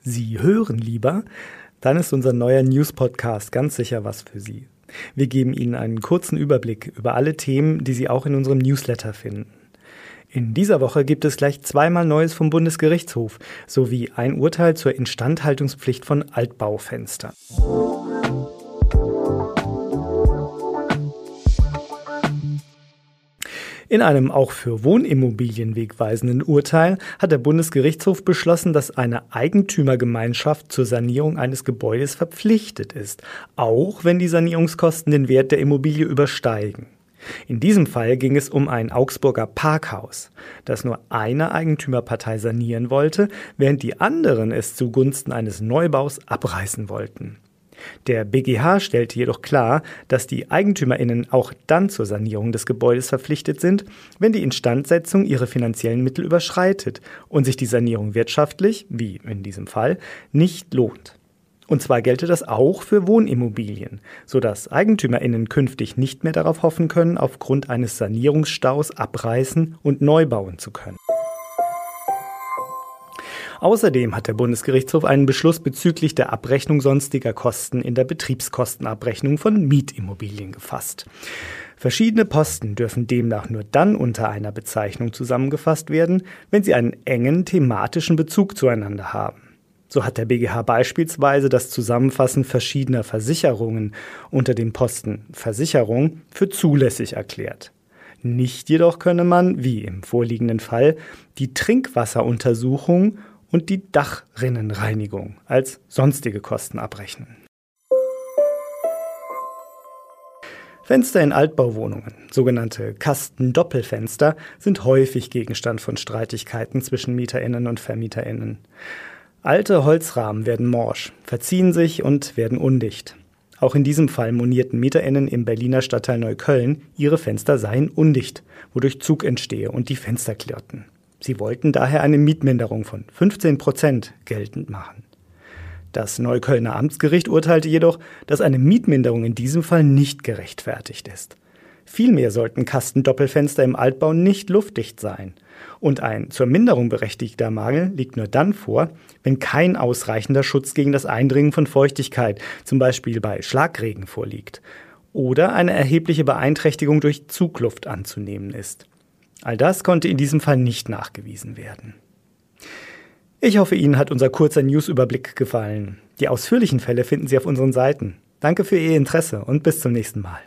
Sie hören lieber? Dann ist unser neuer News-Podcast ganz sicher was für Sie. Wir geben Ihnen einen kurzen Überblick über alle Themen, die Sie auch in unserem Newsletter finden. In dieser Woche gibt es gleich zweimal Neues vom Bundesgerichtshof sowie ein Urteil zur Instandhaltungspflicht von Altbaufenstern. In einem auch für Wohnimmobilien wegweisenden Urteil hat der Bundesgerichtshof beschlossen, dass eine Eigentümergemeinschaft zur Sanierung eines Gebäudes verpflichtet ist, auch wenn die Sanierungskosten den Wert der Immobilie übersteigen. In diesem Fall ging es um ein Augsburger Parkhaus, das nur eine Eigentümerpartei sanieren wollte, während die anderen es zugunsten eines Neubaus abreißen wollten. Der BGH stellte jedoch klar, dass die Eigentümerinnen auch dann zur Sanierung des Gebäudes verpflichtet sind, wenn die Instandsetzung ihre finanziellen Mittel überschreitet und sich die Sanierung wirtschaftlich, wie in diesem Fall, nicht lohnt. Und zwar gelte das auch für Wohnimmobilien, sodass Eigentümerinnen künftig nicht mehr darauf hoffen können, aufgrund eines Sanierungsstaus abreißen und neu bauen zu können. Außerdem hat der Bundesgerichtshof einen Beschluss bezüglich der Abrechnung sonstiger Kosten in der Betriebskostenabrechnung von Mietimmobilien gefasst. Verschiedene Posten dürfen demnach nur dann unter einer Bezeichnung zusammengefasst werden, wenn sie einen engen thematischen Bezug zueinander haben. So hat der BGH beispielsweise das Zusammenfassen verschiedener Versicherungen unter dem Posten Versicherung für zulässig erklärt. Nicht jedoch könne man, wie im vorliegenden Fall, die Trinkwasseruntersuchung und die Dachrinnenreinigung als sonstige Kosten abrechnen. Fenster in Altbauwohnungen, sogenannte Kastendoppelfenster, sind häufig Gegenstand von Streitigkeiten zwischen Mieterinnen und Vermieterinnen. Alte Holzrahmen werden morsch, verziehen sich und werden undicht. Auch in diesem Fall monierten Mieterinnen im Berliner Stadtteil Neukölln, ihre Fenster seien undicht, wodurch Zug entstehe und die Fenster klirrten. Sie wollten daher eine Mietminderung von 15 Prozent geltend machen. Das Neuköllner Amtsgericht urteilte jedoch, dass eine Mietminderung in diesem Fall nicht gerechtfertigt ist. Vielmehr sollten Kastendoppelfenster im Altbau nicht luftdicht sein. Und ein zur Minderung berechtigter Mangel liegt nur dann vor, wenn kein ausreichender Schutz gegen das Eindringen von Feuchtigkeit, zum Beispiel bei Schlagregen, vorliegt. Oder eine erhebliche Beeinträchtigung durch Zugluft anzunehmen ist. All das konnte in diesem Fall nicht nachgewiesen werden. Ich hoffe, Ihnen hat unser kurzer Newsüberblick gefallen. Die ausführlichen Fälle finden Sie auf unseren Seiten. Danke für Ihr Interesse und bis zum nächsten Mal.